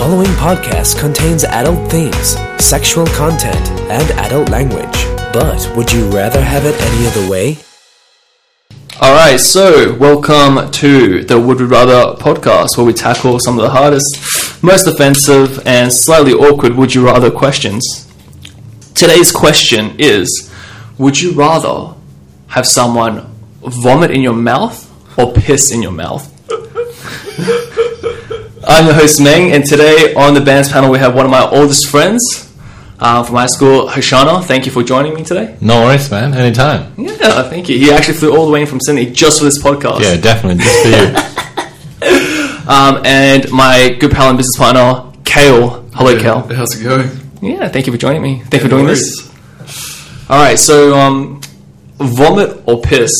following podcast contains adult themes, sexual content, and adult language. But would you rather have it any other way? All right, so welcome to the Would Rude Rather podcast, where we tackle some of the hardest, most offensive, and slightly awkward Would You Rather questions. Today's question is Would you rather have someone vomit in your mouth or piss in your mouth? I'm your host Meng, and today on the bands panel we have one of my oldest friends uh, from high school, Harshana. Thank you for joining me today. No worries, man. Anytime. Yeah, thank you. He actually flew all the way in from Sydney just for this podcast. Yeah, definitely. Just for you. Um, and my good pal and business partner, Cale. Hello, Cale. How's it going? Yeah, thank you for joining me. Thank you for doing worries. this. All right, so um, vomit or piss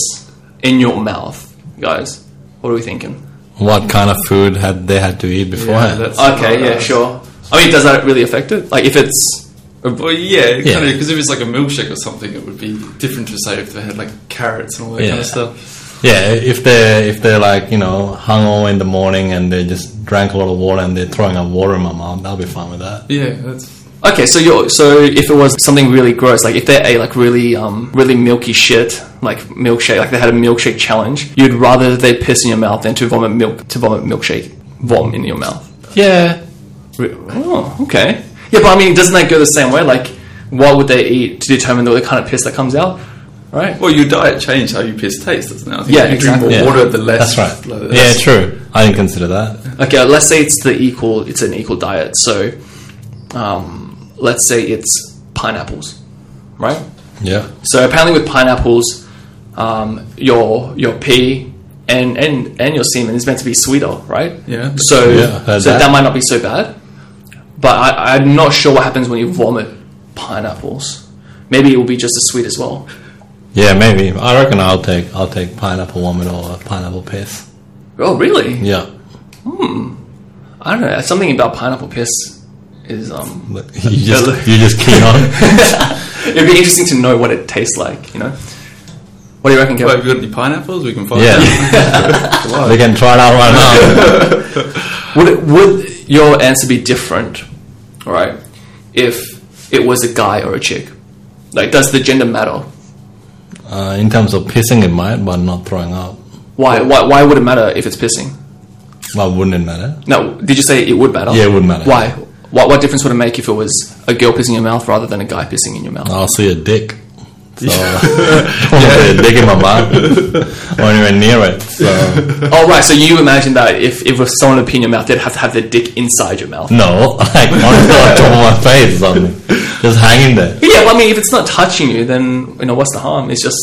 in your mouth, guys. What are we thinking? What kind of food had they had to eat beforehand? that's- Okay, yeah, sure. I mean, does that really affect it? Like, if it's Well, yeah, Yeah. kind of because if it's like a milkshake or something, it would be different to say if they had like carrots and all that kind of stuff. yeah, if they if they're like you know hungover in the morning and they just drank a lot of water and they're throwing up water in my mouth, I'll be fine with that. Yeah, that's okay. So you're so if it was something really gross, like if they ate like really um really milky shit, like milkshake, like they had a milkshake challenge, you'd rather they piss in your mouth than to vomit milk to vomit milkshake vom in your mouth. Yeah, Re- Oh, okay. Yeah, but I mean, doesn't that go the same way? Like, what would they eat to determine the kind of piss that comes out? Right? well, your diet changed how you piss tastes, doesn't it? Yeah, you exactly. drink yeah. more water, the less. That's right. like, yeah, true. I didn't consider that. Okay, let's say it's the equal. It's an equal diet. So, um, let's say it's pineapples, right? Yeah, So apparently, with pineapples, um, your your pee and and and your semen is meant to be sweeter, right? Yeah. So Yeah, so that. that. might not be so bad. But I, I'm not sure what happens when you vomit pineapples. Maybe it will be just as sweet as well. yeah, maybe. I reckon I'll take I'll take pineapple vomit or pineapple piss. Oh, really? Yeah, Hmm. I don't know. Something about pineapple piss is um. you just you just keen on. It'd be interesting to know what it tastes like. You know. What do you reckon, Well, Kevin? have you got any pineapples? We can find Yeah, out. we can try it out right now. Would it, would your answer be different, all right, if it was a guy or a chick? Like, does the gender matter? Uh, in terms of pissing, it might, but not throwing up. Why? Why? Why would it matter if it's pissing? Well, wouldn't it matter? No, did you say it would matter? Yeah, it would matter. Why? What, what difference would it make if it was a girl pissing in your mouth rather than a guy pissing in your mouth? I'll see a dick. So, I don't want to see a dick in my mouth or anywhere near it. So, Oh, right. So you imagine that if, if someone would pee in your mouth, they'd have to have their dick inside your mouth. no, like on the top of my face or something. Just hanging there. Yeah, well, I mean, if it's not touching you, then you know what's the harm? It's just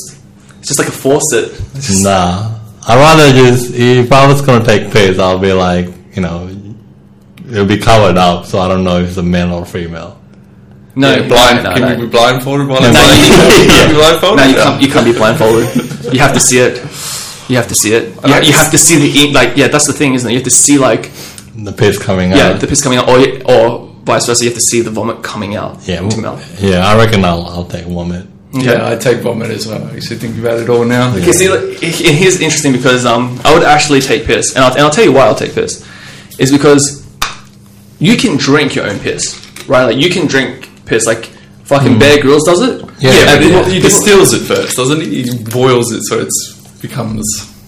it's just like a faucet. Just- Nah. I'd rather just, if I was going to take piss, I'll be like, you know, it'll be covered up, so I don't know if it's a male or female. no, Yeah, blind. no, can no, you be blindfolded while No, I'm no, blind? you- Can you be blindfolded? No, you can't. You can't be blindfolded. You have to see it. You have to see it. You, like you have to see the ink. Like, yeah, that's the thing, isn't it? You have to see like, The piss coming out. yeah, the piss coming out, or or vice versa. You have to see the vomit coming out yeah, into mouth. yeah, I reckon I'll, I'll take vomit. Yeah, I take vomit as well. I should think about it all now. Okay, see, like, here's interesting because um, I would actually take piss, and I'll, and I'll tell you why I'll take piss. Is because you can drink your own piss, right? Like you can drink piss, like fucking mm. Bear Grylls does it. Yeah, Yeah, but people- he distills it first, doesn't he? He boils it so it becomes.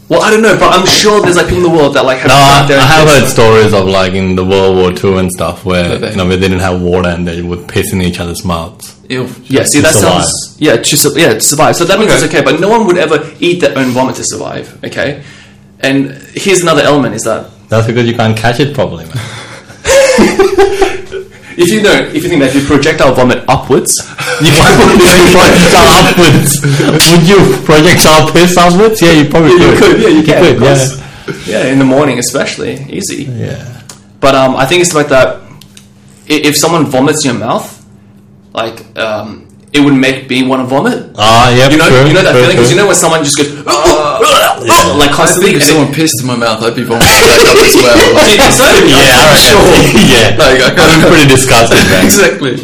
Well, I don't know, but I'm sure there's like people in the world that like have No, I, I have heard stories of like in the World War Two and stuff where you know they didn't have water and they would piss in each other's mouths. Ew. Yeah, see, that survive. sounds yeah to su- yeah to survive. So that means Okay. it's okay, but no one would ever eat their own vomit to survive. Okay, and here's another element: is that That's because you can't catch it properly, man. If you know, if you think that if you projectile vomit upwards, You can projectile upwards. Would you projectile piss upwards? Yeah, you probably you could. could, yeah, you can, of yeah. yeah, in the morning especially, easy. Yeah. But um, I think it's like that. If someone vomits in your mouth, like um, it would make me want to vomit. Ah, yeah, You know, true, you know that true, feeling because you know when someone just goes like I constantly. think if and someone it- pissed in my mouth, I'd be vomiting up as well. Do so? Yeah, I I'm reckon. sure. yeah, Like, I I'm pretty disgusted, exactly.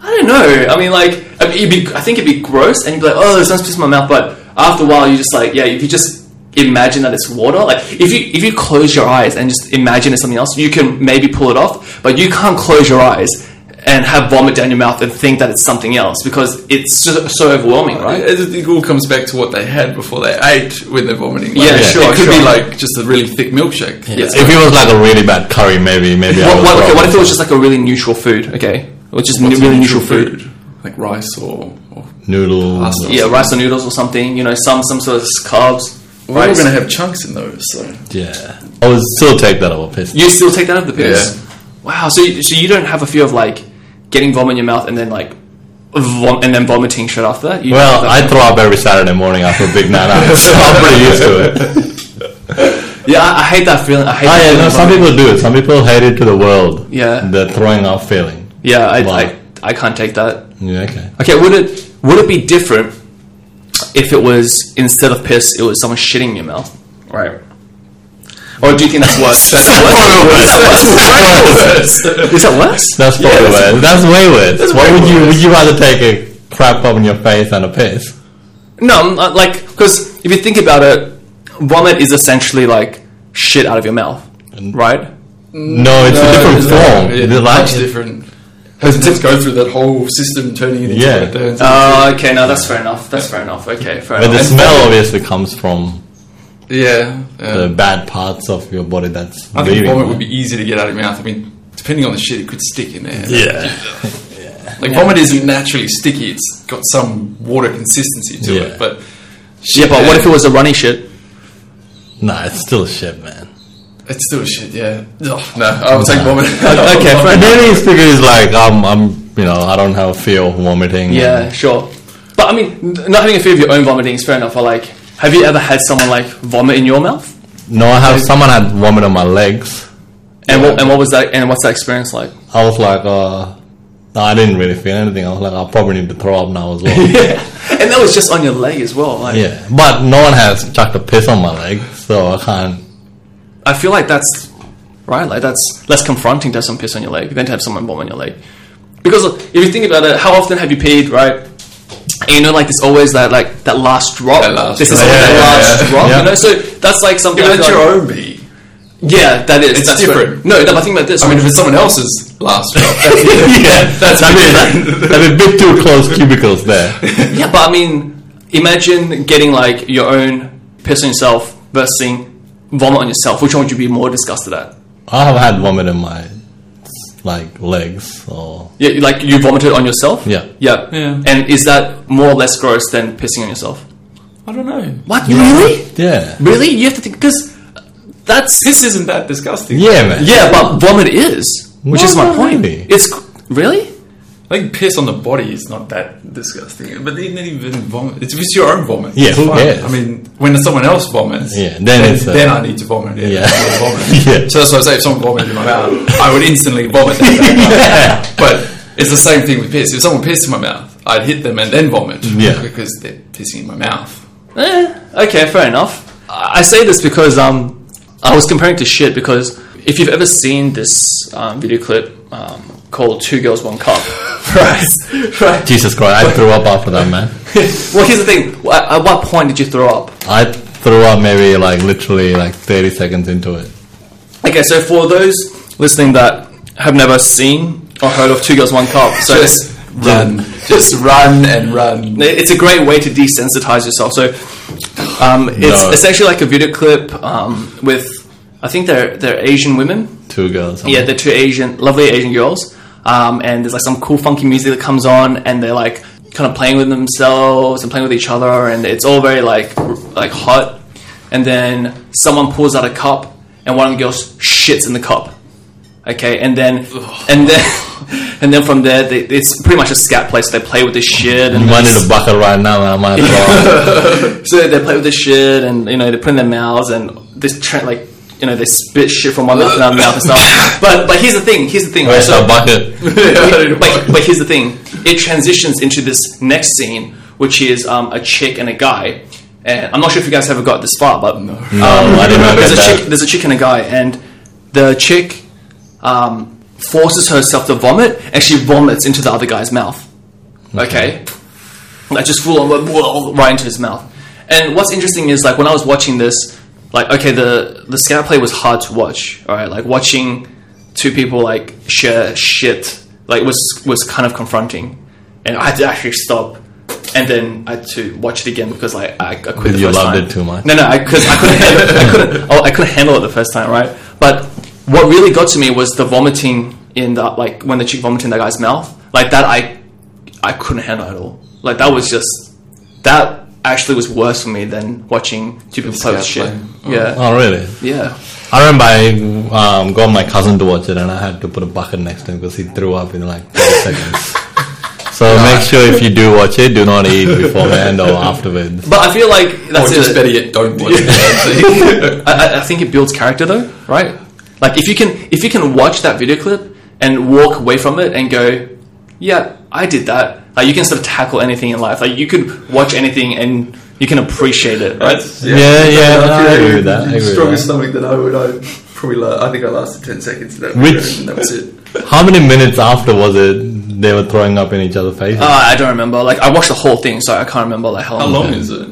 I don't know. I mean, like, I, mean, it'd be, I think it'd be gross, and you'd be like, "Oh, there's no piss in my mouth." But after a while, you just like, yeah, if you just imagine that it's water. Like if you if you close your eyes and just imagine it's something else, you can maybe pull it off, but you can't close your eyes and have vomit down your mouth and think that it's something else because it's so, so overwhelming, right? It, it all comes back to what they had before they ate when they're vomiting. Yeah, Like, sure, It could be like just a really thick milkshake. Yeah. If it was like a really bad curry, maybe maybe. What, would what, okay, what if it was just like a really neutral food? Okay, which is What's really neutral food. like rice or, or noodles? Pasta. Yeah, rice or noodles or something. You know, some some sort of carbs. We're all going to have chunks in those. So Yeah, I would still take that over piss. You still take that out of the piss? Yeah. Wow. So you, so you don't have a fear of like getting vomit in your mouth and then like vom- and then vomiting straight after that. You Well, don't I throw up every Saturday morning after a big night out, so I'm pretty used to it. yeah, I, I hate that feeling. I hate. Oh that yeah, feeling no, some people do it. Some people hate it to the world. Yeah. the throwing up feeling. Yeah, I, Wow. I I can't take that. Yeah, okay. Okay, would it would it be different if it was instead of piss, it was someone shitting in your mouth, right? Or do you think that's worse? That's worse. That's worse. Is that worse? That's probably worse. That's way worse. Why would you would you rather take a crap up in your face than a piss? No, uh, like because if you think about it, vomit is essentially like shit out of your mouth, right? Mm, no, it's a different it's form. not. It's like- much different. Has to go through that whole system turning it into Yeah. what it turns Oh, okay, no, that's fair enough. That's fair enough. Okay, fair enough. but the smell obviously comes from into. Yeah. yeah. the um, bad parts of your body that's I think leaving. vomit would be easy to get out of your mouth. I mean, depending on the shit, it could stick in there. yeah, yeah. Like vomit isn't naturally sticky; it's got some water consistency to Yeah. it. But Yeah, but what if it was a runny shit? nah, it's still shit, man. It's still shit. Yeah. Ugh, no, I would take vomit. Okay, fair And enough. then figure is like, I'm, I'm, you know, I don't have a fear of vomiting. Yeah, sure. But I mean, not having a fear of your own vomiting is fair enough. Or like, have you ever had someone like vomit in your mouth? No, I have someone had vomit on my legs. And what and what was that? And what's that experience like? I was like, uh, no, I didn't really feel anything. I was like, I probably need to throw up now as well. Yeah, and that was just on your leg as well. Like, yeah, but no one has chucked a piss on my leg, so I can't. I feel like that's right. Like that's less confronting to have some piss on your leg than to have someone vomit on your leg. Because if you think about it, how often have you peed, right? And you know, like there's always that like that last drop. That last this is drop. always Yeah, that last yeah. drop. Yeah. You know, so that's like something. Yeah, I that's your like- own pee. Yeah, that is. It's that's different. No, no, but think about this. I mean, if it's someone else's last drop, that's yeah, that's I mean, that, that'd be a bit too close cubicles there. yeah, but I mean, imagine getting like your own piss on yourself versus vomit on yourself. Which one would you be more disgusted at? I have had vomit in my like legs, or Yeah, like you vomited on yourself. Yeah. yeah, Yeah. And is that more or less gross than pissing on yourself? I don't know. What? Really? yeah, Really? You have to think because that's This isn't that disgusting. yeah, man. yeah, but vomit is, which is my not point. really. It's really. I think piss on the body is not that disgusting, but even even vomit. It's, it's your own vomit. Yeah, It's who fine. cares? I mean, when someone else vomits, Yeah, then then, it's, uh, then I need to vomit. Yeah, Yeah. I vomit. Yeah. So that's why I say if someone vomited in my mouth, I would instantly vomit. That But it's the same thing with piss. If someone pissed in my mouth, I'd hit them and then vomit. Yeah. because they're pissing in my mouth. Eh, okay, fair enough. I I say this because um, I was comparing to shit because if you've ever seen this um, video clip um, called Two Girls, One Cup, right, right. Jesus Christ, I threw up after that, man. well, here's the thing. At, at what point did you throw up? I threw up maybe like literally like 30 seconds into it. Okay, so for those listening that have never seen or heard of Two Girls, One Cup, so Just run, just run and run. it's a great way to desensitize yourself. So um, it's No. essentially like a video clip um, with, I think they're they're Asian women. Two girls. Yeah, they're two Asian, lovely Asian girls. Um, and there's like some cool funky music that comes on, and they're like kind of playing with themselves and playing with each other, and it's all very like like hot. And then someone pulls out a cup, and one of the girls shits in the cup. Okay, and then and then and then from there, they, it's pretty much a scat place. They play with this shit, and You might then- need a bucket right now, man. I might throw up. so they play with this shit, and you know they put in their mouths, and this tra- like you know they spit shit from one mouth to another mouth and stuff. But but here's the thing. Here's the thing. Where's So- bucket? but, but here's the thing. It transitions into this next scene, which is um, a chick and a guy. And I'm not sure if you guys ever got this far, but No, I didn't know there's a that. chick. There's a chick and a guy, and the chick um, forces herself to vomit, and she vomits into the other guy's mouth. Okay, like just full on right into his mouth. And what's interesting is like when I was watching this, like okay, the the scat play was hard to watch. All right, like watching two people like share shit like was was kind of confronting, and I had to actually stop. And then I had to watch it again because like I, I quit you loved time. it too much. No, no, because I, couldn't, handle, I couldn't, oh, I couldn't handle it the first time, right? But what really got to me was the vomiting in the like when the chick vomited in that guy's mouth, like that. I I couldn't handle at all. Like that was just that actually was worse for me than watching two people play with shit. play. Yeah, Oh, really? yeah. I remember I um, got my cousin to watch it and I had to put a bucket next to him because he threw up in like 30 seconds. So make sure if you do watch it, do not eat beforehand or afterwards. But I feel like that's or just it. better yet, don't watch it. I, I- I think it builds character though, right? Like if you can if you can watch that video clip and walk away from it and go, yeah, I did that. Like you can sort of tackle anything in life. Like you could watch anything and you can appreciate it, right? Yeah, yeah, I agree with that. I agree with Stronger that. stomach than I would. I probably. La- I think I lasted ten seconds. in That Which- and that was it. How many minutes after was it they were throwing up in each other's faces? Uh, I don't remember. Like I watched the whole thing, so I can't remember like how long. How long. long is it?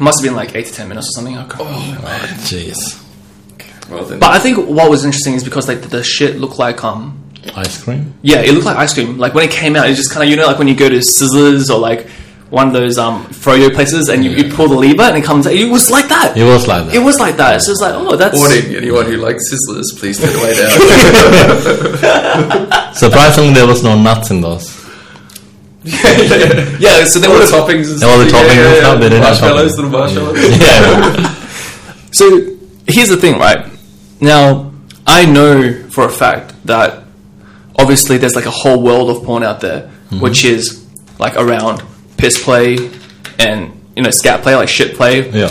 Must have been like eight to ten minutes or something. I can't remember. Jeez. Well But I think what was interesting is because like the, the shit looked like um Ice cream? yeah it looked like ice cream. Like when it came out, it just kind of you know like when you go to Sizzlers or like one of those um froyo places and you, you pull the lever and it comes out. It was like that. It was like that. It was like that. So it's like oh that's warning anyone who likes sizzlers, please stay away down. Surprisingly, there was no nuts in those. yeah. So they all would the toppings and All the stuff. toppings and stuff, they didn't marshmallows, toppings. little marshmallows. Yeah. So here's the thing, right? Now I know for a fact that obviously there's like a whole world of porn out there, mm-hmm. which is like around piss play and you know scat play, like shit play. yeah.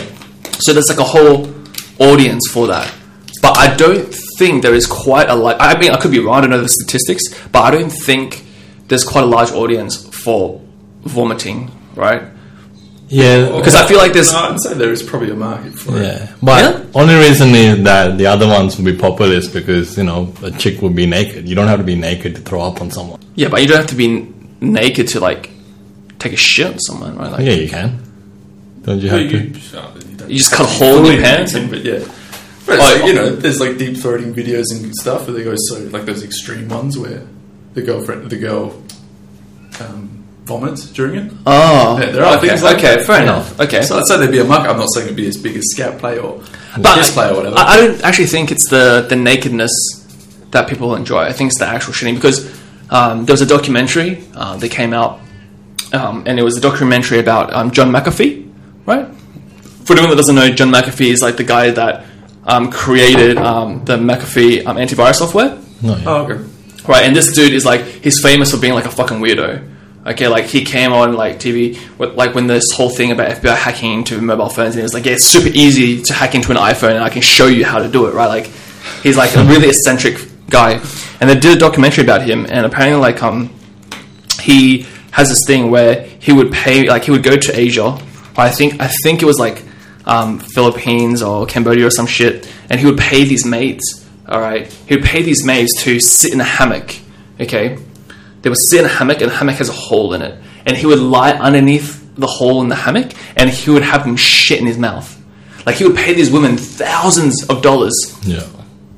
So there's like a whole audience for that. But I don't think there is quite a like. I mean, I could be wrong. I don't know the statistics, but I don't think there's quite a large audience for vomiting, right? Yeah. Because I feel like there's No, I'd say there is probably a market for it. Yeah, but Yeah? only reason is that the other ones will be popular is because you know a chick will be naked. You don't have to be naked to throw up on someone. yeah, but you don't have to be n- naked to like take a shit on someone, right? Like Yeah, you can. Don't you You, have to? you, you don't You just cut a to hole in your pants naked, but yeah. But Oh, it's like, you know, there's like deep throating videos and stuff where they go so like those extreme ones where the girlfriend, the girl, um, vomits during it. oh, Yeah, there are okay, things like okay, that. fair Yeah. enough. Okay, So I'd say there'd be a market. I'm not saying it'd be as big as scat play or but piss play or whatever. I, I don't actually think it's the the nakedness that people enjoy. I think it's the actual shitting because um, there was a documentary uh, that came out, um, and it was a documentary about um, John McAfee, right? For anyone that doesn't know, John McAfee is like the guy that um, created um, the McAfee um, antivirus software. No. yeah. oh, okay. Right, and this dude is like he's famous for being like a fucking weirdo. Okay, like he came on like TV like when this whole thing about FBI hacking into mobile phones, and he was like, "Yeah, it's super easy to hack into an iPhone, and I can show you how to do it." Right, like he's like a really eccentric guy, and they did a documentary about him, and apparently like um he has this thing where he would pay like he would go to Asia. I think I think it was like um, Philippines or Cambodia or some shit, and he would pay these maids. All right, he would pay these maids to sit in a hammock. Okay, they would sit in a hammock, and the hammock has a hole in it, and he would lie underneath the hole in the hammock, and he would have them shit in his mouth. Like he would pay these women thousands of dollars Yeah.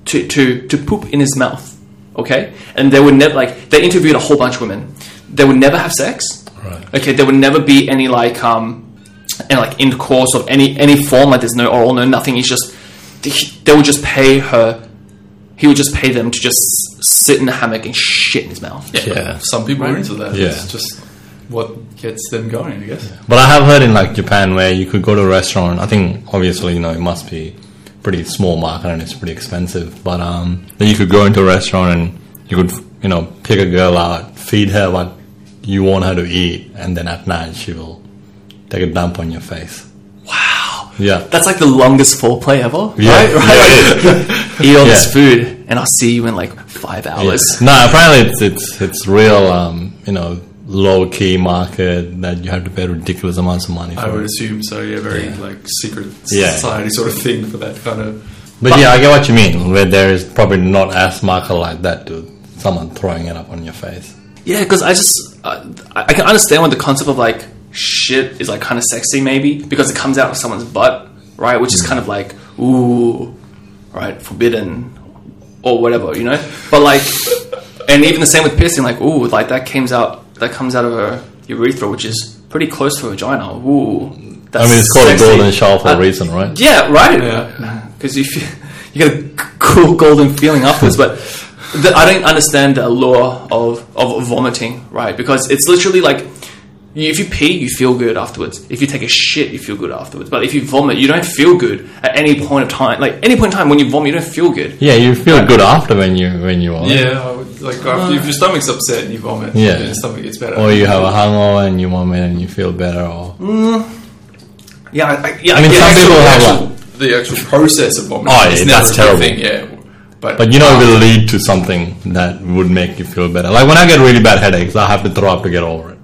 to, to, to poop in his mouth. Okay? And they would never, like, they interviewed a whole bunch of women. They would never have sex. Right. Okay? There would never be any, like, um, and like, intercourse of any, any form. Like, there's no oral, no nothing. It's just, they would just pay her, he would just pay them to just sit in the hammock and shit in his mouth. Yeah, Yeah. some people are into that. Yeah. It's just what gets them going, I guess. But I have heard in like Japan where you could go to a restaurant. I think obviously you know it must be pretty small market and it's pretty expensive. But um, then you could go into a restaurant and you could you know pick a girl out, feed her what you want her to eat, and then at night she will take a dump on your face. Wow. Yeah. That's like the longest foreplay ever. Yeah, Right? Right? yeah, it is. Eat all this Yeah. food, and I'll see you in, like, five hours. No, apparently it's it's it's real. Um, you know, low key market that you have to pay ridiculous amounts of money for. I would assume so. Yeah, very Yeah. like secret Yeah. society sort of thing for that kind of. But yeah, I get what you mean. Where there is probably not as market like that to someone throwing it up on your face. Yeah, because I just uh, I I can understand what the concept of like shit is like kind of sexy, maybe because it comes out of someone's butt, right? Which is kind of like ooh, right, forbidden or whatever, you know. But like, and even the same with piercing, like ooh, like that comes out that comes out of a urethra, which is pretty close to a vagina. Ooh, that's I mean, it's called sexy. a golden shower for Uh, a reason, right? yeah, right. Yeah. Because if you, you get a cool golden feeling afterwards, but the, I don't understand the allure of of vomiting, right? Because it's literally like you- if you pee, you feel good afterwards. If you take a shit, you feel good afterwards. But if you vomit, you don't feel good at any point of time. Like any point in time when you vomit, you don't feel good. Yeah, you feel good after when you when you vomit. Yeah, I would, like after, if your stomach's upset and you vomit, Yeah. then your stomach gets better. Or you have a hangover and you vomit and you feel better. Or mm. Yeah, I, I- yeah. I mean, get some it. people have actual, like, the actual process of vomiting. Oh, yeah, is that's never a terrible. Thing, yeah, but but you know, it will um, lead to something that would make you feel better. Like when I get really bad headaches, I have to throw up to get over it.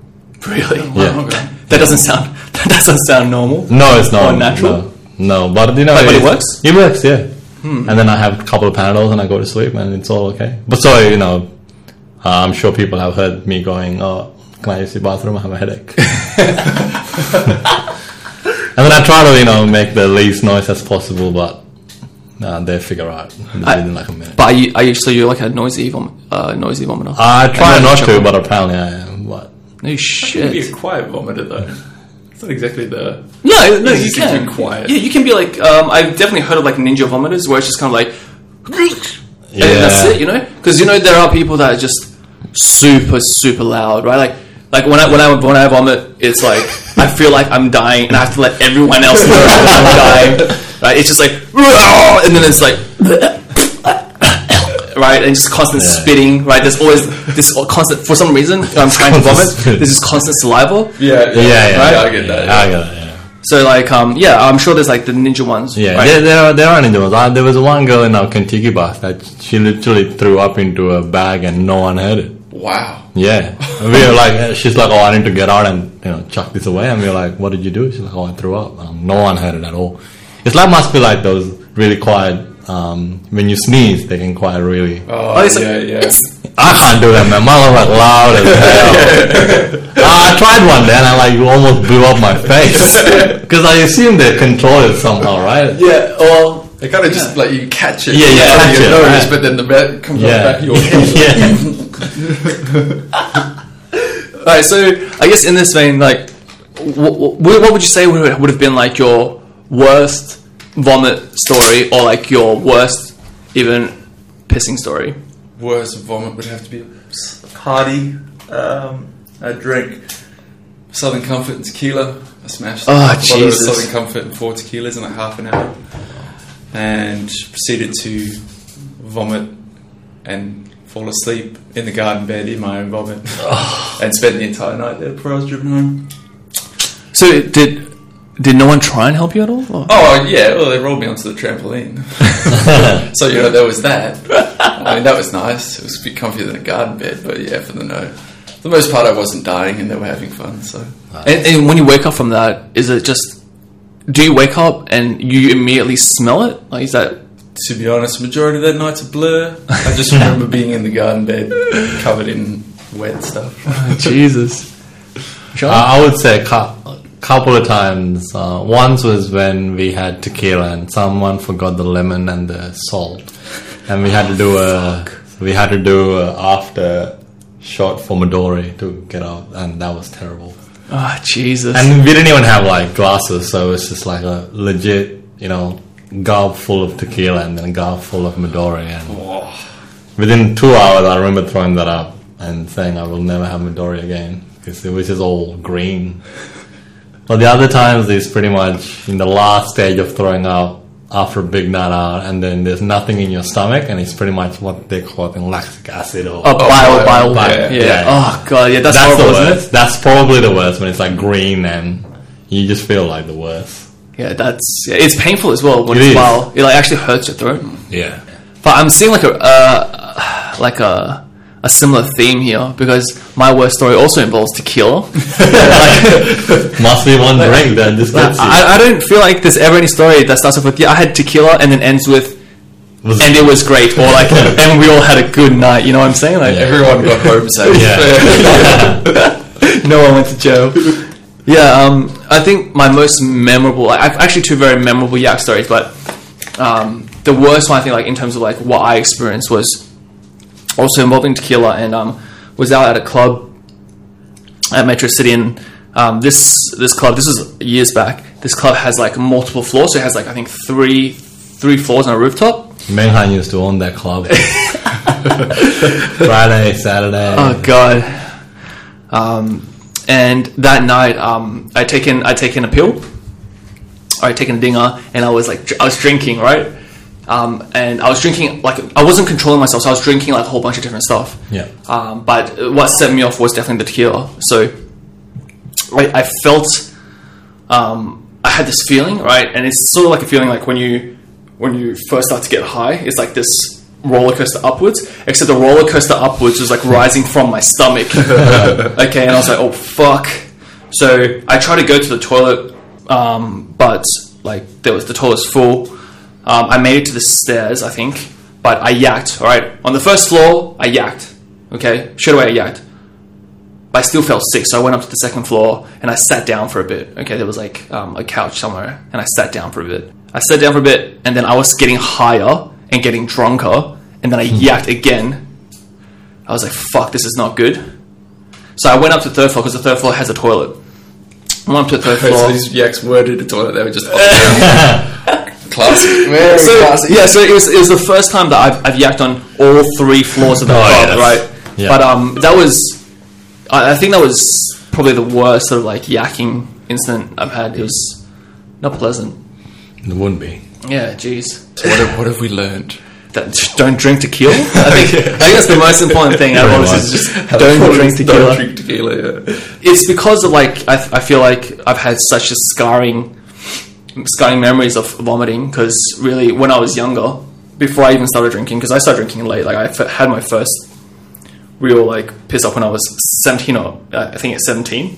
Really. Yeah. okay. That doesn't sound. That doesn't sound normal. No, it's not Or natural? No, no but you know, But- but it it's- works? Hmm. It works, yeah. And then I have a couple of Panadols and I go to sleep and it's all okay. But so you know, uh, I'm sure people have heard me going, "Oh, can I use the bathroom? I have a headache." and then I try to you know make the least noise as possible, but uh, they figure out I- within like a minute. But are you, are you so you're like a noisy vom, uh, noisy vomiter? I try not to, but apparently I am. But no You can be a quiet vomiter though. It's not exactly the. No, no, you can. be quiet. Yeah, you can be like. Um, I've definitely heard of like ninja vomiters where it's just kind of like. And Yeah. that's it, you know. Because you know there are people that are just super, super loud, right? Like, like when I when I when I vomit, it's like I feel like I'm dying, and I have to let everyone else know I'm dying. Right? It's just like, and then it's like. Right, and just constant Yeah. spitting. Right, there's always this constant. For some reason, I'm trying to vomit. There's this constant saliva. Yeah, yeah, yeah, Right? I get that. Yeah, I get that. So like, um, yeah, I'm sure there's like the ninja ones. Yeah, right? there, there are there are ninja ones. Uh, there was one girl in our Contiki bus that she literally threw up into a bag and no one heard it. Wow. Yeah, we were like, she's like, oh, I need to get out and you know chuck this away, and we are like, what did you do? She's like, oh, I threw up. Um, no one heard it at all. It's like must be like those really quiet. Um, when you sneeze, they can quiet really. Oh, Oh, it's like- yeah, yeah. I can't do that, man. Mine was like loud as hell. Uh, I tried one day and I like almost blew up my face because I assume they control it somehow, right? yeah, well, they kind of just like you catch it. Yeah, you catch your it, nose, right. but then the bat comes Yeah. off the back of your head. yeah. All right, so I guess in this vein, like, what, what would you say would would have been like your worst vomit story, or like your worst even pissing story? Worst vomit would have to be a party. Um, I drink Southern Comfort and tequila. I smashed Oh, a bottle of Southern Comfort and four tequilas in like half an hour, and proceeded to vomit and fall asleep in the garden bed in my own vomit, and spent the entire night there before I was driven home. So did did no one try and help you at all? Or? Oh uh, yeah, well they rolled me onto the trampoline, so you know there was that. I mean that was nice. It was a bit comfier than a garden bed, but yeah, for the no, for the most part I wasn't dying and they were having fun. So And, and when you wake up from that, is it just do you wake up and you immediately smell it? Like is that to be honest, majority of that night's a blur. I just remember being in the garden bed, covered in wet stuff. Oh, Jesus? Sure. I I would say a cou- couple of times. Uh, once was when we had tequila and someone forgot the lemon and the salt, and we had to do a we had to do a after shot for Midori to get out, and that was terrible. oh Jesus! And we didn't even have like glasses, so it's just like a legit, you know, gulp full of tequila and then a gulp full of Midori. And within two hours, I remember throwing that up and saying I will never have Midori again because it was just all green. But the other times is pretty much in the last stage of throwing up after a big night out, and then there's nothing in your stomach, and it's pretty much what they call it in lactic acid or. oh, bile, bile, bile, yeah, yeah. yeah. Oh god, yeah, that's, that's the horrible, isn't worst. That's probably the worst when it's like green and you just feel like the worst. Yeah, that's yeah, it's painful as well when It it's is. bile. It like actually hurts your throat. Yeah. But I'm seeing like a uh, like a a similar theme here because my worst story also involves tequila. Must be one drink that just gets. I, I don't feel like there's ever any story that starts off with yeah I had tequila and then ends with Was- and it was great or like and we all had a good night. You know what I'm saying? Like Yeah. Everyone got home safe. Yeah. no one went to jail. Yeah, um, I think my most memorable, like, I've actually two very memorable yak stories, but um, the worst one I think, like in terms of like what I experienced was also involving tequila, and um, was out at a club at Metro City, and um, this this club, this was years back. This club has like multiple floors, so it has like I think three three floors on a rooftop. Menghan used to own that club. Friday, Saturday. Oh god. Um, and that night, um, I taken I taken a pill. I taken a dinger, and I was like, I was drinking, right? Um, and I was drinking like I wasn't controlling myself, so I was drinking like a whole bunch of different stuff. Yeah. Um, but what set me off was definitely the tequila. So I, I felt um, I had this feeling, right? And it's sort of like a feeling like when you when you first start to get high, it's like this roller coaster upwards. Except the roller coaster upwards was like rising from my stomach. okay, and I was like, oh fuck. So I tried to go to the toilet, um, but like there was the toilet's full. Um, I made it to the stairs, I think, but I yacked. All right, on the first floor, I yacked. Okay, straight away I yacked but I still felt sick. So I went up to the second floor and I sat down for a bit. Okay, there was like um, a couch somewhere, and I sat down for a bit. I sat down for a bit, and then I was getting higher and getting drunker, and then I yacked again. I was like, "Fuck, this is not good." So I went up to the third floor because the third floor has a toilet. I went up to the third So these yaks were to the toilet. They were just classic, very So, classic. yeah, so it was, it was the first time that I've, I've yacked on all three floors of the Oh, club, yes. right? Yeah. But um, that was, I, I think that was probably the worst sort of like yacking incident I've had. It was not pleasant. It wouldn't be. Yeah, jeez. So what, have, what have we learned? That, don't drink tequila. I think, I think that's the most important thing. out of all this is just don't drink tequila. Don't drink tequila. Yeah. it's because of like I, I feel like I've had such a scarring scarring memories of vomiting because really when I was younger before I even started drinking because I started drinking late like I f- had my first real like piss up when I was 17 or uh, I think it's 17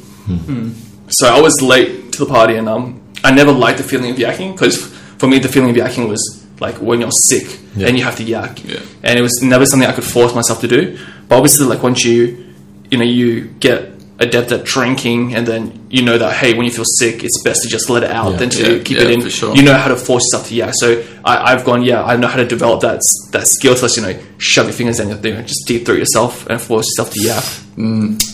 so I was late to the party and um I never liked the feeling of yakking because for me the feeling of yakking was like when you're sick Yeah. and you have to yak. Yeah. and it was never something I could force myself to do. But obviously like once you you know you get adept at drinking and then you know that hey when you feel sick it's best to just let it out Yeah. than to Yeah, keep yeah, it in for sure. you know how to force yourself to yak so I, I've gone yeah I know how to develop that that skill to just, you know shove your fingers in your thing and just deep throat yourself and force yourself to yak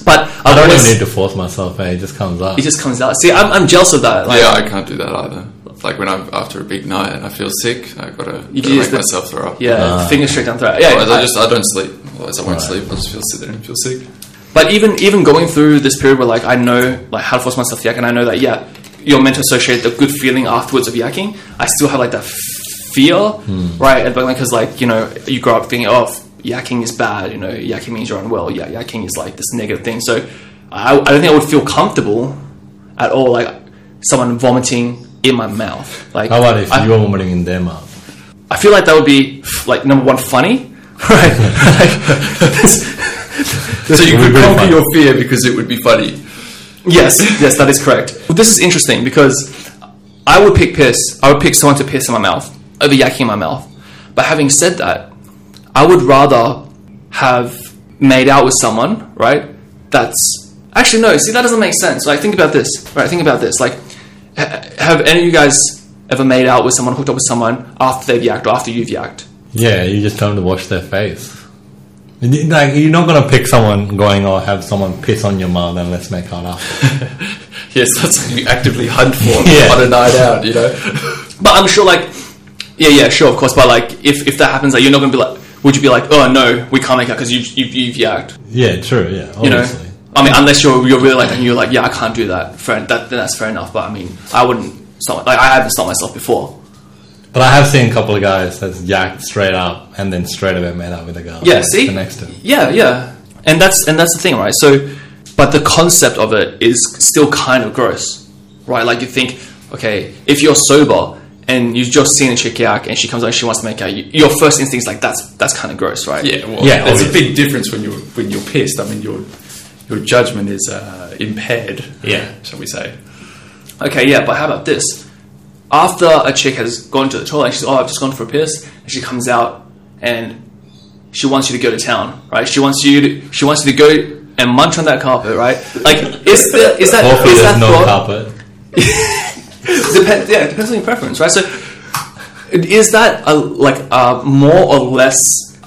but I don't even need to force myself. Eh? It just comes out. it just comes out see I'm, I'm jealous of that like, yeah, I can't do that either. Like when I'm after a big night and I feel sick, I gotta, You gotta make the- myself throw up. yeah fingers straight down throat yeah I I- just I don't sleep. Otherwise, I won't Right. sleep. I'll just feel sit there and feel sick. But even even going through this period where like I know like how to force myself to yak, and I know that yeah, you're meant to associate the good feeling afterwards of yakking. I still have like that fear, hmm. right? But like because like you know you grow up thinking oh yakking is bad, you know yakking means you're unwell. Yeah, yakking is like this negative thing. So I, I don't think I would feel comfortable at all like someone vomiting in my mouth. Like How about if I, you're vomiting in their mouth? I feel like that would be like number one funny, right? like, So you could be conquer fun. your fear because it would be funny. Yes, yes, that is correct. This is interesting because I would pick piss. I would pick someone to piss in my mouth over yakking in my mouth. But having said that, I would rather have made out with someone, right? That's actually no. See, that doesn't make sense. Like, think about this. Right? Think about this. Like, ha- have any of you guys ever made out with someone, hooked up with someone after they've yacked or after you've yacked? Yeah, you just tell them to wash their face. You- Like you're not gonna pick someone going or have someone piss on your mouth and let's make out after. Yes, that's something you actively hunt for Yeah. on a night out. You know. But I'm sure, like, yeah, yeah, sure, of course. But like, if if that happens, like, you're not gonna be like, would you be like, oh no, we can't make out because you've, you've you've yacked? yeah, true. Yeah, you know. I mean, unless you're you're really like and you're like, yeah, I can't do that. Fair, that then that's fair enough. But I mean, I wouldn't stop. Like, I haven't stopped myself before. But I have seen a couple of guys that's yacked straight up and then straight away made out with a girl. Yeah, like, see, the next to. yeah, yeah, and that's and that's the thing, right? So, but the concept of it is still kind of gross, right? Like you think, okay, if you're sober and you've just seen a chick yak and she comes out and she wants to make out, you, your first instinct is like, that's that's kind of gross, right? Yeah, well, Yeah, there's a big difference when you're when you're pissed. I mean, your your judgment is uh, impaired. Yeah. shall we say? Okay, yeah, but how about this? After a chick has gone to the toilet and she's, oh, I've just gone for a piss, and she comes out and she wants you to go to town, right? She wants you to, she wants you to go and munch on that carpet, right? Like, is there is that Hopefully, is that no thought? carpet. Depend, yeah, it depends on your preference, right? So, is that a, like a more or less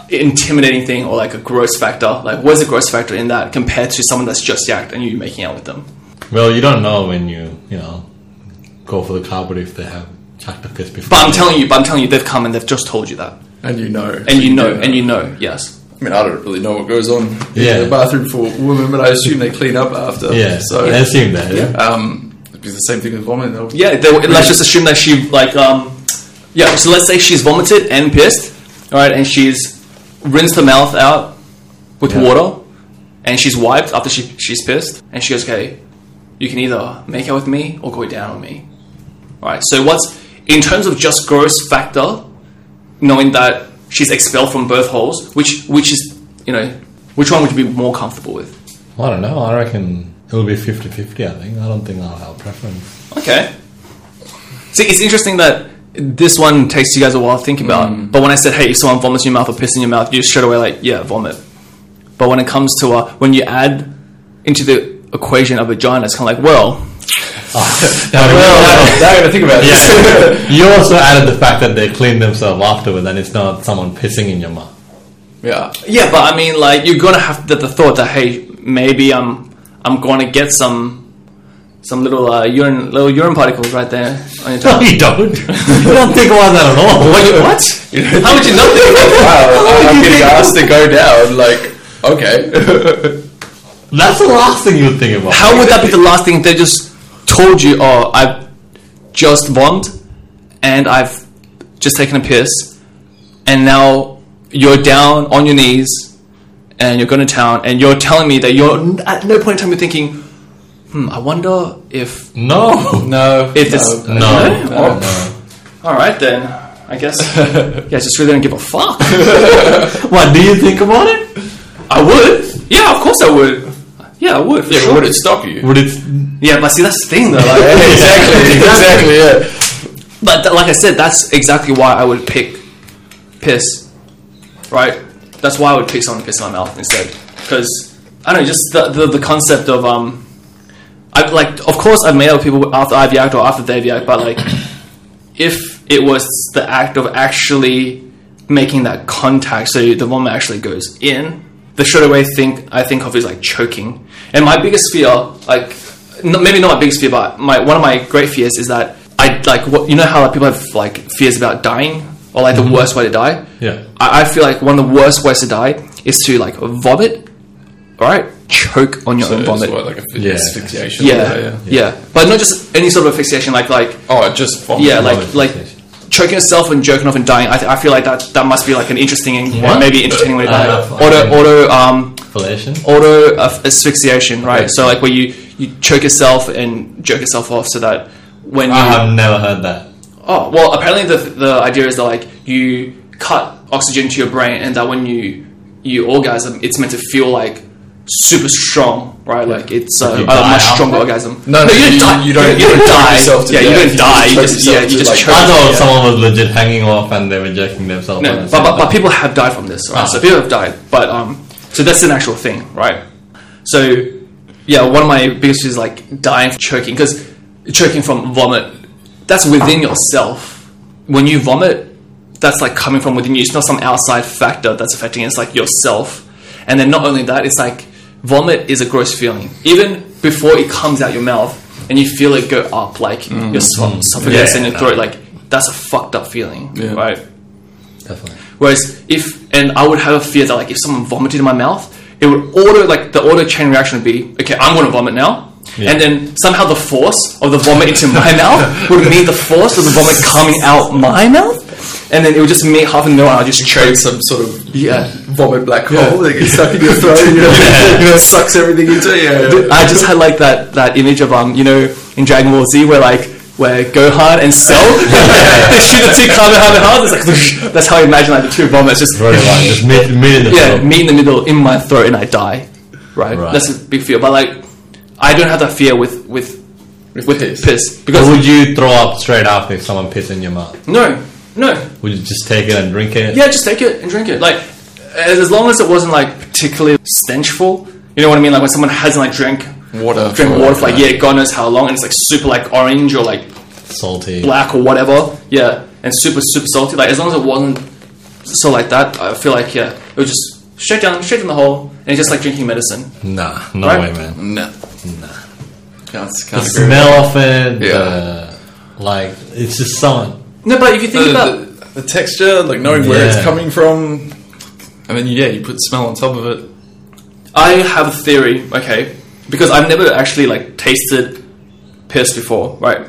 intimidating thing, or like a gross factor? Like, what's the gross factor in that compared to someone that's just yacked and you making out with them? Well, you don't know when you, you know, go for the carpet if they have chucked a piss before. But I'm telling you, but I'm telling you, they've come and they've just told you that, And you know. and you know, and you know, yes. I mean, I don't really know what goes on Yeah. in the bathroom for women, but I assume they clean up after. Yeah, So, I assume that. Yeah. um, it'd be the same thing with vomiting. They'll- Yeah, they, let's just assume that she like um, yeah. So let's say she's vomited and pissed, all right, and she's rinsed her mouth out with Yeah. water, and she's wiped after she she's pissed, and she goes, okay, you can either make out with me or go down on me, all right. So what's in terms of just gross factor, knowing that she's expelled from both holes, which which is you know which one would you be more comfortable with? I don't know. I reckon it'll be 50-50, I think. I don't think I'll have a preference. Okay. See, it's interesting that this one takes you guys a while to think about. But when I said, hey, if someone vomits in your mouth or pisses in your mouth, you straight away like, yeah, vomit. But when it comes to uh, when you add into the equation of a vagina, it's kind of like, well, well, Now I gotta think about this. you also added the fact that they clean themselves afterwards and it's not someone pissing in your mouth. yeah. yeah, but I mean, like, you're gonna have the, the thought that, hey, maybe I'm I'm gonna get some some little uh, urine little urine particles right there on your No, you don't. you don't think about that at all. what? you- what? How would you not think about that? Wow, I'm you getting think- asked to go down. Like, okay. That's the last thing you would think about. How would that be the last thing they just told you? Oh, I've just vomited and I've just taken a piss, and now you're down on your knees and you're going to town, and you're telling me that you're at no point in time you're thinking, hmm, I wonder if No. No. if this. No. No? No. Oh, all right then. I guess. yeah, just really don't give a fuck. What, do you think about it? I would. Yeah, of course I would. Yeah, I would. For Yeah, sure. would it stop you? Would it... yeah, but see, that's the thing though. Like, exactly. Exactly. Yeah. But th- like I said, that's exactly why I would pick piss, right? That's why I would pick someone to piss in my mouth instead. Because I don't know, just the, the the concept of um, I like of course I've made out with people after I've yacked or after they've yacked, but like if it was the act of actually making that contact, so the vomit actually goes in, the straight away think I think of is like choking. And my biggest fear, like no, maybe not my biggest fear, but my one of my great fears is that I like what you know how like, people have like fears about dying or like the mm-hmm. worst way to die. Yeah. I, I feel like one of the worst ways to die is to like vomit, All right, Choke on your So own vomit. what, like a Yeah. asphyxiation. yeah, yeah, but not just any sort of asphyxiation, like like Oh, just vomit. yeah, like like asphyxiation. Choking yourself and jerking off and dying. I, th- I feel like that that must be like an interesting and maybe entertaining way to die. Uh, auto auto um auto uh, asphyxiation, right? Okay. So like where you you choke yourself and jerk yourself off, so that when you I have never heard that. Oh well, apparently the the idea is that like you cut oxygen to your brain, and that when you you orgasm, it's meant to feel like super strong, right? Like it's uh, a die much stronger after? orgasm. No, no, you, you- you don't- You don't you don't die. yourself to yeah, you don't die. You just yeah, you just. I thought someone was legit hanging off and they were jerking themselves. No, but, but, but people have died from this, right? Ah. So people have died, but um, so that's an actual thing, right? So yeah, one of my biggest is like dying from choking because choking from vomit, that's within yourself. When you vomit, that's like coming from within you. It's not some outside factor that's affecting it. It's like yourself. And then not only that, it's like vomit is a gross feeling. Even before it comes out your mouth and you feel it go up, like mm. mm. your esoph- esophagus Yeah, and your no. throat, like that's a fucked up feeling, Yeah. right? Definitely. Whereas if, and I would have a fear that like if someone vomited in my mouth, it would auto like the auto chain reaction would be okay, I'm going to vomit now, Yeah. and then somehow the force of the vomit into my mouth would meet the force of the vomit coming out my mouth, and then it would just meet half middle. and I'll just choke. create some sort of Yeah. vomit black hole that gets stuck in your throat. You know, you know, sucks everything into. Yeah, yeah. I just had like that that image of um you know in Dragon Ball Z where like where Gohan and Cell they shoot the two Kamehameha. It's like that's how I imagine like the two vomits just Very right. Just meet, meet in the yeah, middle. me in the middle in my throat and I die. Right? Right. That's a big fear. But like I don't have that fear with with With with piss. piss. Or Because would you throw up straight after if someone pissed in your mouth? no. No. Would you just take it and drink it? Yeah, just take it and drink it. Like as, as long as it wasn't like particularly stenchful, You know what I mean? Like when someone hasn't like drank Water. drink water for like yeah, God knows how long, and it's like super like orange or like Salty. black or whatever. Yeah, and super super salty. Like as long as it wasn't so like that, I feel like yeah, it was just straight down, straight in the hole, and it's just like drinking medicine. Nah, no Right? way, man. Nah. Nah. Can't, The can't agree smell of it, Yeah. the, like it's just someone. No, but if you think the, about the, the texture, like knowing where it's coming from, and then yeah, you put smell on top of it. I have a theory, okay, because I've never actually like tasted piss before, right?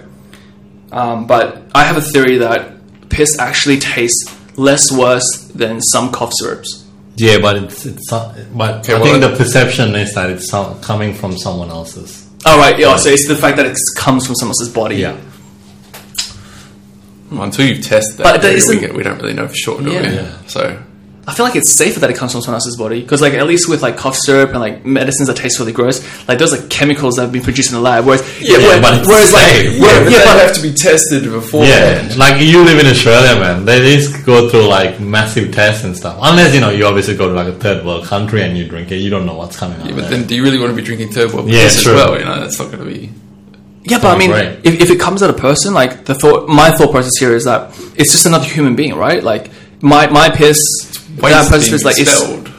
Um, but I have a theory that piss actually tastes less worse than some cough syrups. Yeah, but it's it's. uh, But Okay, I well, think the perception is that it's some, coming from someone else's. Oh right, yeah. So it's the fact that it comes from someone else's body. Yeah. Until you've tested that, But that we, get- we don't really know for sure, do Yeah. we? Yeah. So I feel like it's safer that it comes from someone else's body because, like, at least with like cough syrup and like medicines that taste really gross, like those are chemicals that have been produced in the lab. Whereas, yeah, yeah, but it's whereas like, safe. yeah, where- yeah, they but have to be tested before. Yeah, like you live in Australia, man. They just go through like massive tests and stuff. Unless you know you obviously go to like a third world country and you drink it, you don't know what's coming out. But there. then do you really want to be drinking third world Yeah, piss as well? You know, that's not going to be. Yeah, but I mean, if, if it comes out a person, like the thought, my thought process here is that it's just another human being, right? Like my my piss, that waste person's being piss, like it's expelled.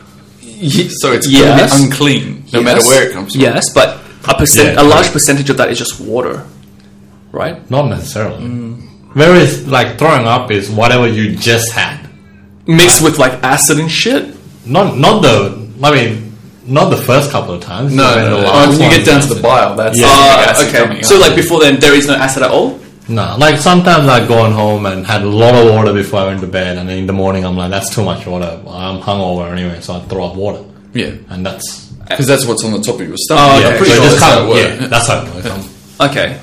Ye- So it's yes. going unclean no matter where it comes from. Yes, but a percent, Yeah, a large correct. percentage of that is just water, right? not necessarily. Whereas like throwing up is whatever you just had. Mixed with like acid and shit. Not not the. I mean, not the first couple of times. No, but no, no. last when you get down to the bile, that's Yeah. the Uh, acid okay, so like before then, there is no acid at all. No, like sometimes I've gone home and had a lot of water before I went to bed, and then in the morning I'm like, that's too much water. I'm hungover anyway, so I throw up water, yeah, and that's because that's what's on the top of your stomach. Oh, yeah, okay. pretty so sure that's how it works. yeah, that's how it works. Okay,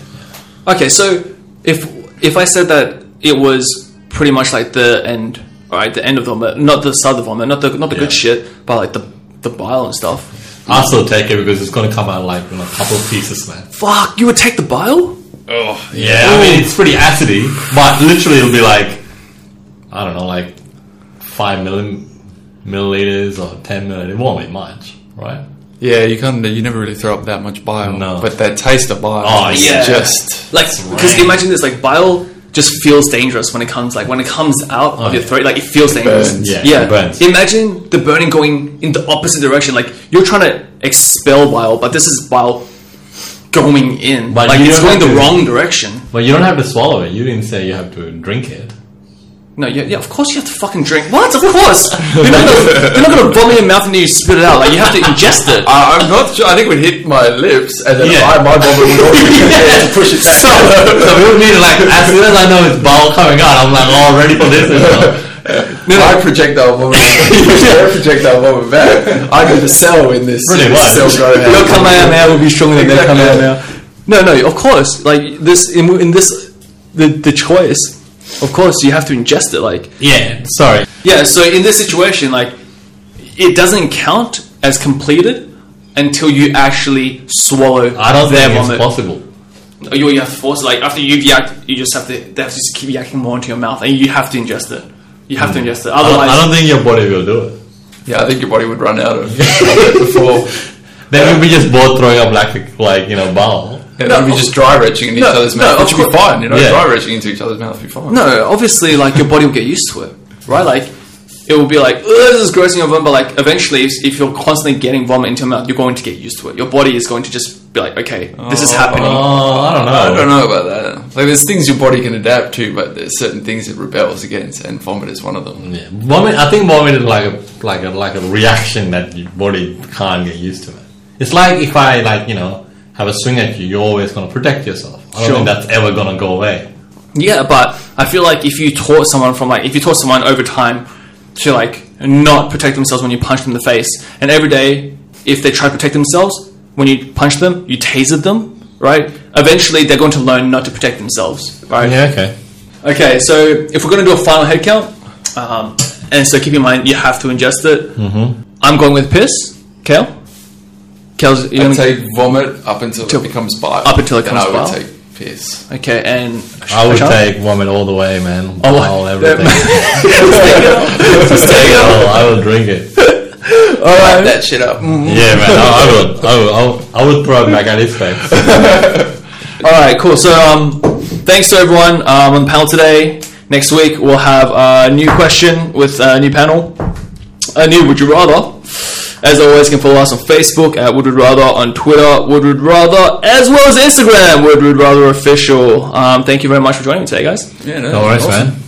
okay. So if if I said that it was pretty much like the end, right, the end of the vomit, not the start of the vomit, not the not the good shit, but like the the bile and stuff. I still take it because it's going to come out like in a couple of pieces, man. Fuck, you would take the bile? Oh, Yeah, I mean it's pretty acidy, but literally it'll be like I don't know, like five milli- milliliters or ten milliliters. It won't be much, right? yeah. You can't. You never really throw up that much bile. No. but that taste of bile. Oh, is yeah. just Like, because rank. imagine this, like bile just feels dangerous when it comes, like when it comes out of oh, your throat, like it feels dangerous. burns. Yeah, yeah. it burns. Imagine the burning going in the opposite direction. Like you're trying to expel bile, but this is bile going in. But like you it's going the to- wrong direction. But you don't have to swallow it. You didn't say you have to drink it. No, yeah, yeah, of course you have to fucking drink. What? Of course. you're, not gonna, you're not gonna vomit in your mouth and then you spit it out. Like you have to ingest it. I, I'm not sure. I think it would hit my lips, and then Yeah. I, my vomit would also Yeah. to push it So, so we would need like as soon as I know it's bile coming out, I'm like, oh, ready for this. And stuff. My projectile vomit, their projectile vomit back. I need a cell in this Pretty this much. cell growing Your out. Kamehameha will be stronger than their Exactly. Kamehameha. No, no, of course. Like this in, in this the the choice. Of course, you have to ingest it. Like Yeah, sorry. yeah. So in this situation, like it doesn't count as completed until you actually swallow I don't their think it's possible. You, you have to force it. Like after you've yacked, you just have to. They have to just keep yakking more into your mouth, and you have to ingest it. You have to mm. ingest it. I don't, Otherwise, I don't think your body will do it. Yeah, I think your body would run out of before. Then we'll be just both throwing up like like you know bile. And No, then we of- just dry retching in each other's mouth, of which would be fine. You know, Yeah. dry retching into each other's mouth would be fine. No, obviously, like your body will get used to it, right? Like it will be like, this is grossing your vomit, but like eventually, if, if you're constantly getting vomit into your mouth, you're going to get used to it. Your body is going to just be like, okay, this is oh, happening. Oh, I don't know. I don't know about that. Like, there's things your body can adapt to, but there's certain things it rebels against, and vomit is one of them. Yeah, vomit. I think vomit is like a like a like a reaction that your body can't get used to. It. It's like if I like you know have a swing at you, you're always going to protect yourself. I don't Sure. think that's ever going to go away. Yeah, but I feel like if you taught someone from like if you taught someone over time to like not protect themselves when you punch them in the face, and every day if they try to protect themselves when you punch them, you tasered them, right? Eventually, they're going to learn not to protect themselves, right? Yeah. Okay. Okay, so if we're going to do a final head count, um, and so keep in mind you have to ingest it. Mm-hmm. I'm going with piss. Cale? Cale's you're I'd gonna take vomit up until Till- it becomes bile. up until it and comes I would bile? Take piss. Okay, and I would Sean? take vomit all the way, man. Oh, Bile, everything. Just take it. oh, I will drink it. All right. that shit up. Yeah, man. I, I would, I would, I would, I would throw it back at his face. All right, cool. So, um, thanks to everyone um, on the panel today. Next week we'll have a new question with a new panel, a new Would You Rather. As always, you can follow us on Facebook at Would Rude Rather, on Twitter Would Rude Rather, as well as Instagram Would Rude Rather Official. Um, thank you very much for joining me today, guys. Yeah, No worries, awesome. man.